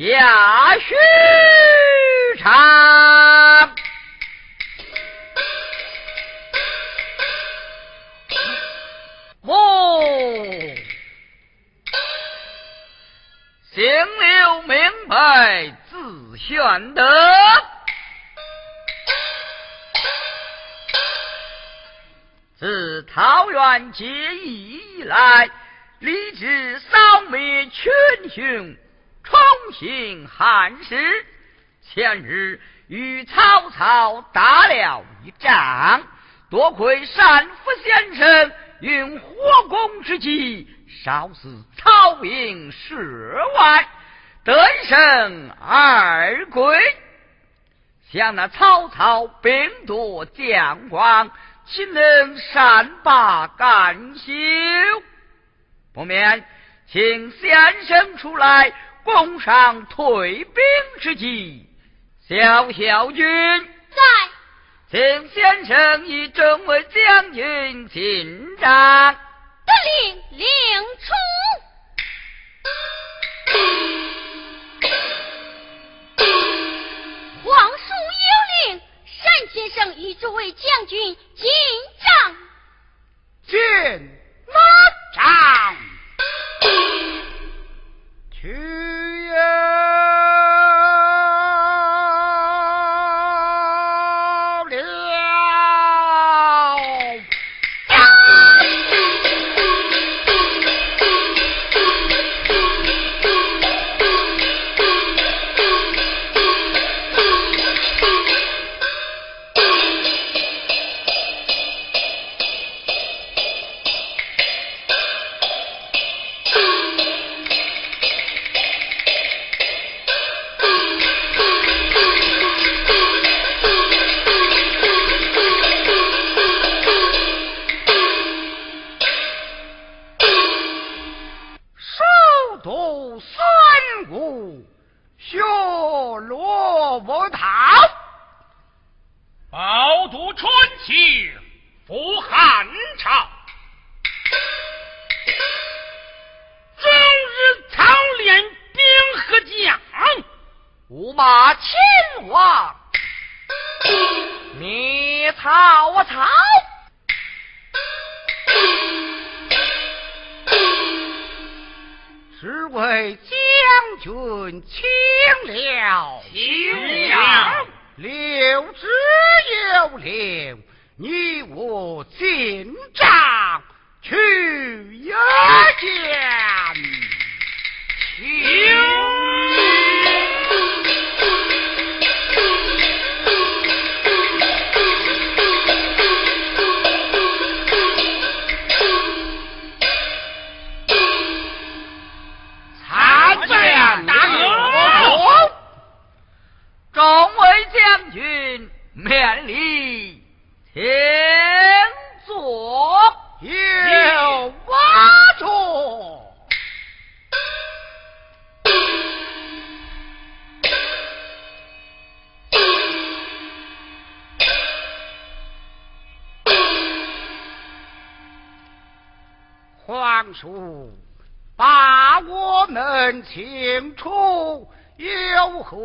下许昌。哦，姓刘名白字玄德，自桃园结义以来，立志扫灭群雄，重兴汉室。前日与曹操打了一仗，多亏单福先生。用火攻之计，烧死曹兵十万，得胜而归。想那曹操兵多将广，岂能善罢甘休？不免请先生出来，共上退兵之计。小小军在。请先生以众位将军进帐。得令，令出。皇叔有令，单先生与诸位将军进帐。进马帐。去呀！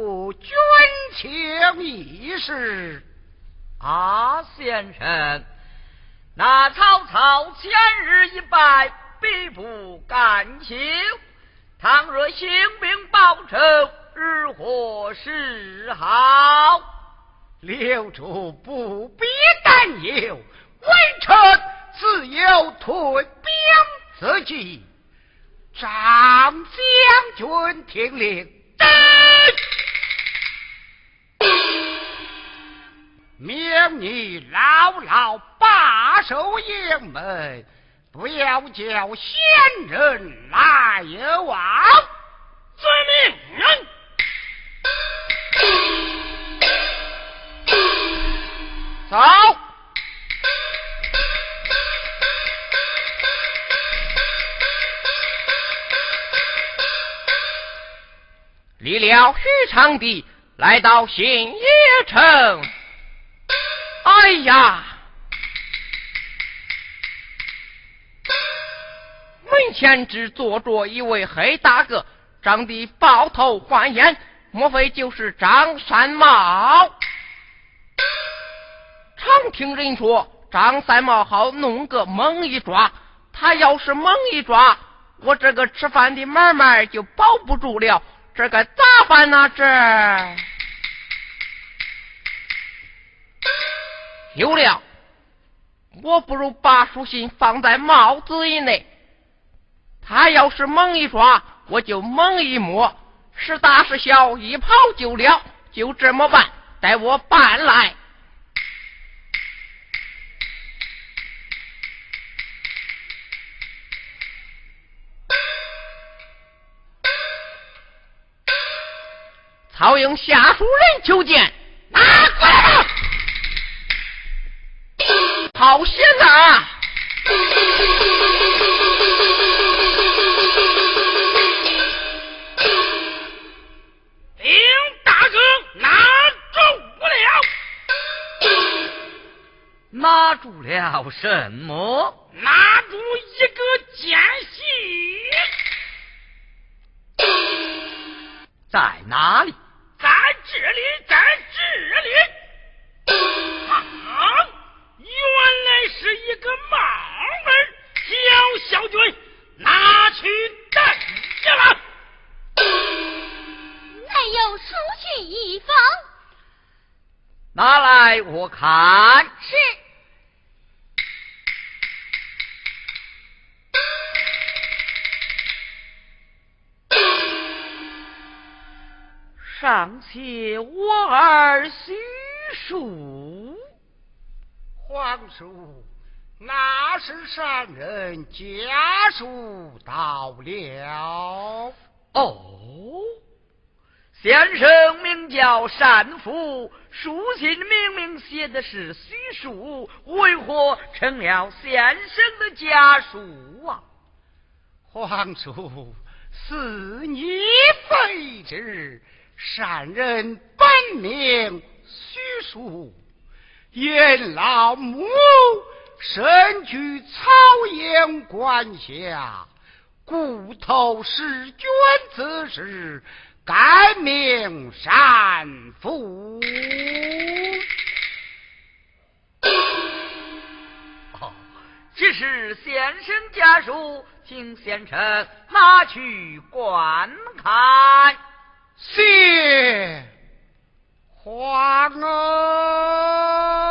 有何军情一事？啊，先生，那曹操前日一败，必不甘休。倘若兴兵报仇，日何是好？留主不必担忧，微臣自有退兵之计。张将军听令，命你牢牢把守营门，不要叫仙人来往。遵命。走。离了许昌地，来到新野城。哎呀！门前只坐着一位黑大个，长得豹头环眼，莫非就是张三毛？常听人说张三毛好弄个猛一抓，他要是猛一抓，我这个吃饭的买卖就保不住了。这该咋办呢？这有了，我不如把书信放在帽子以内。他要是猛一抓，我就猛一摸；是大是小，一跑就了。就这么办，待我办来。曹营下属人求见，好些啊！丁大哥拿住了，拿住了什么？拿住一个奸细，在哪里？看。是上写我儿许庶，皇叔，那是善人家属到了。哦，先生名叫单福，书信明明写的是徐庶，为何成了先生的家属啊？皇叔，是你非之，善人本名许淑，因老母身居草营关下，故投弑君子时，改名善福。哦，这是先生家书，请先生拿去观看。谢皇儿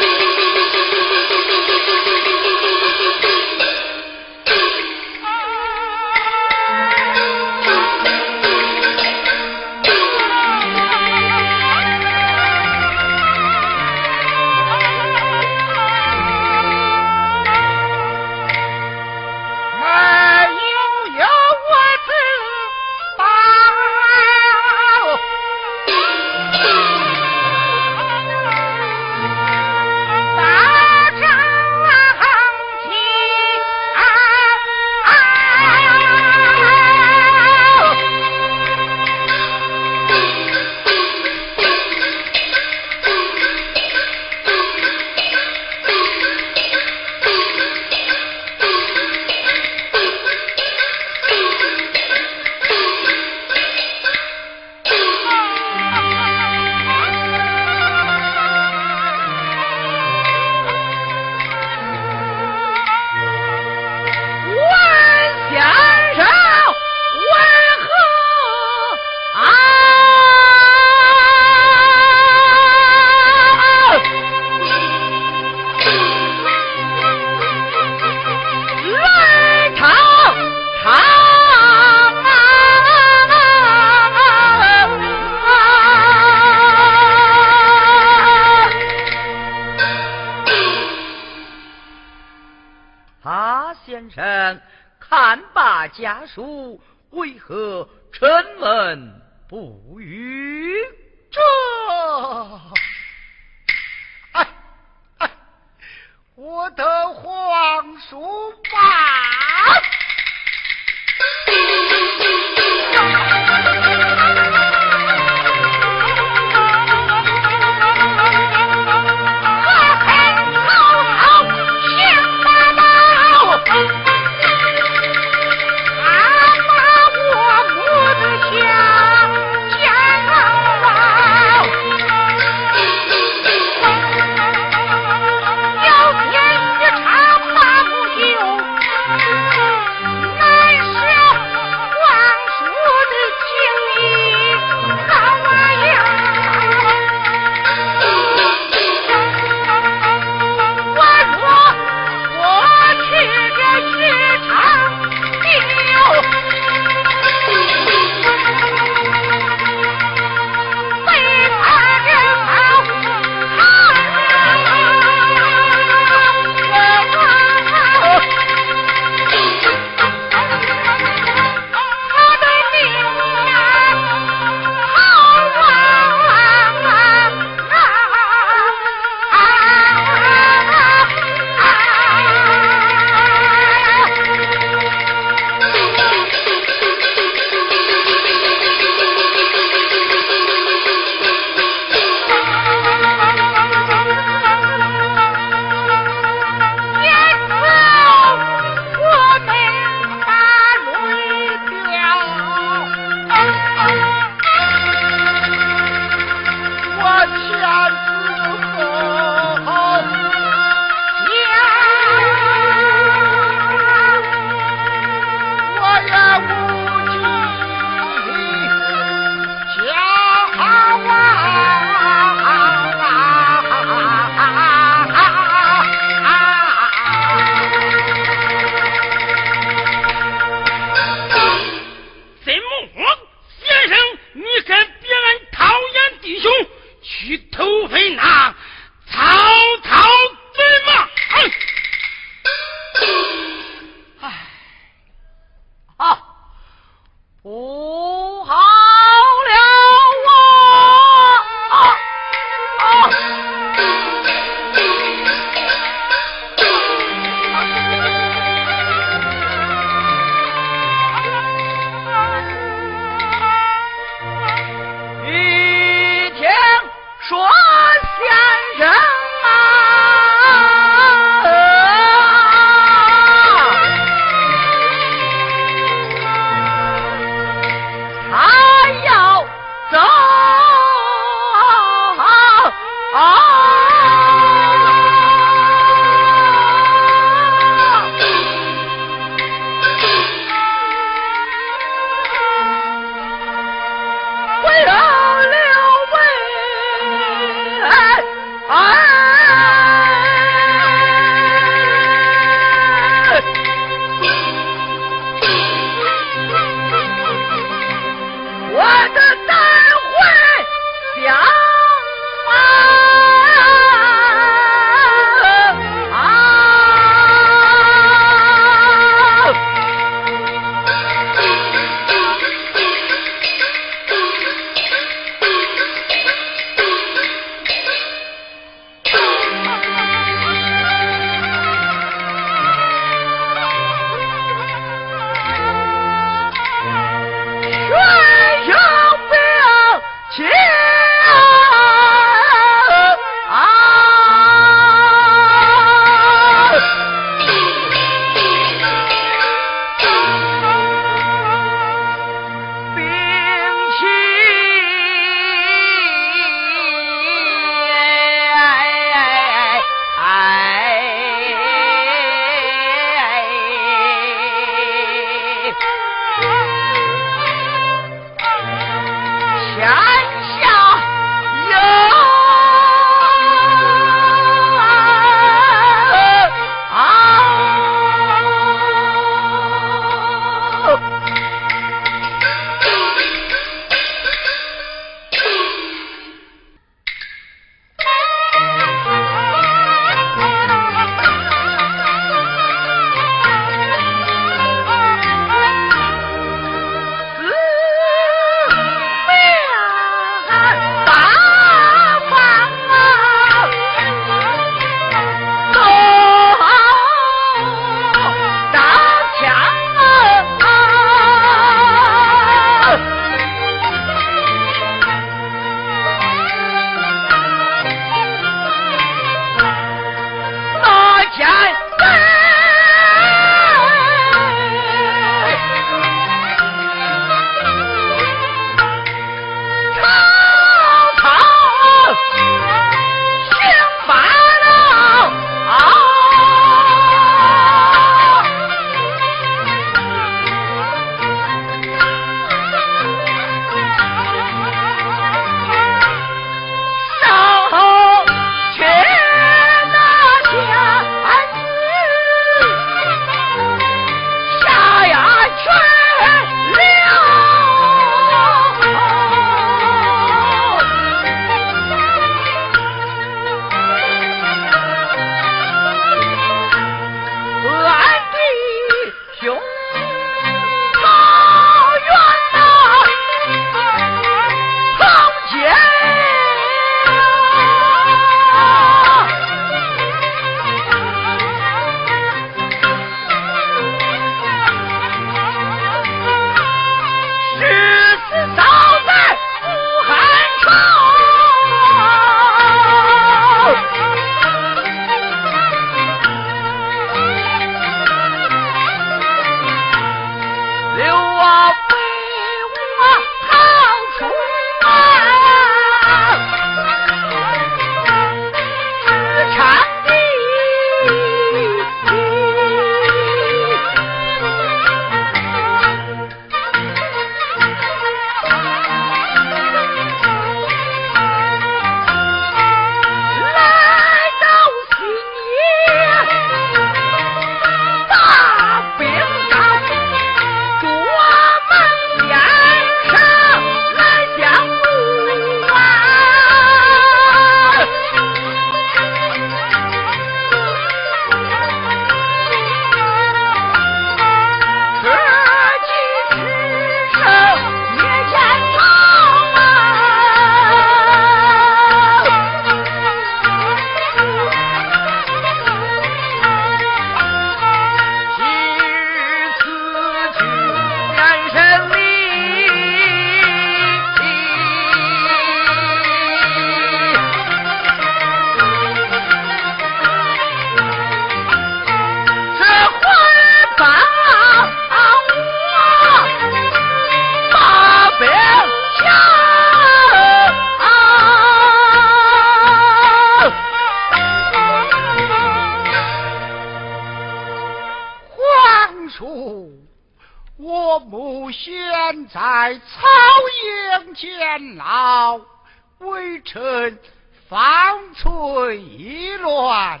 虽乱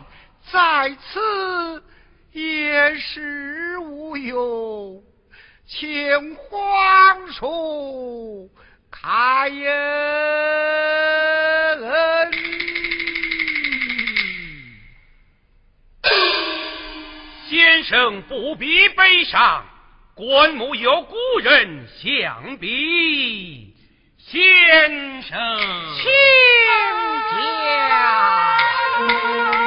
在此，也是无用。请皇叔开恩，先生不必悲伤，棺木有故人相逼。先生，请讲。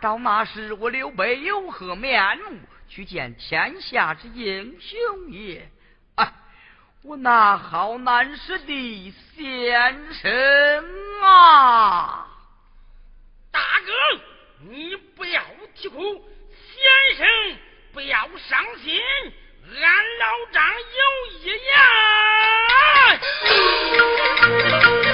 到那时我刘备有何面目去见天下之英雄也？啊，我那好难舍的先生啊！大哥，你不要啼哭，先生不要伤心，俺老张有一言。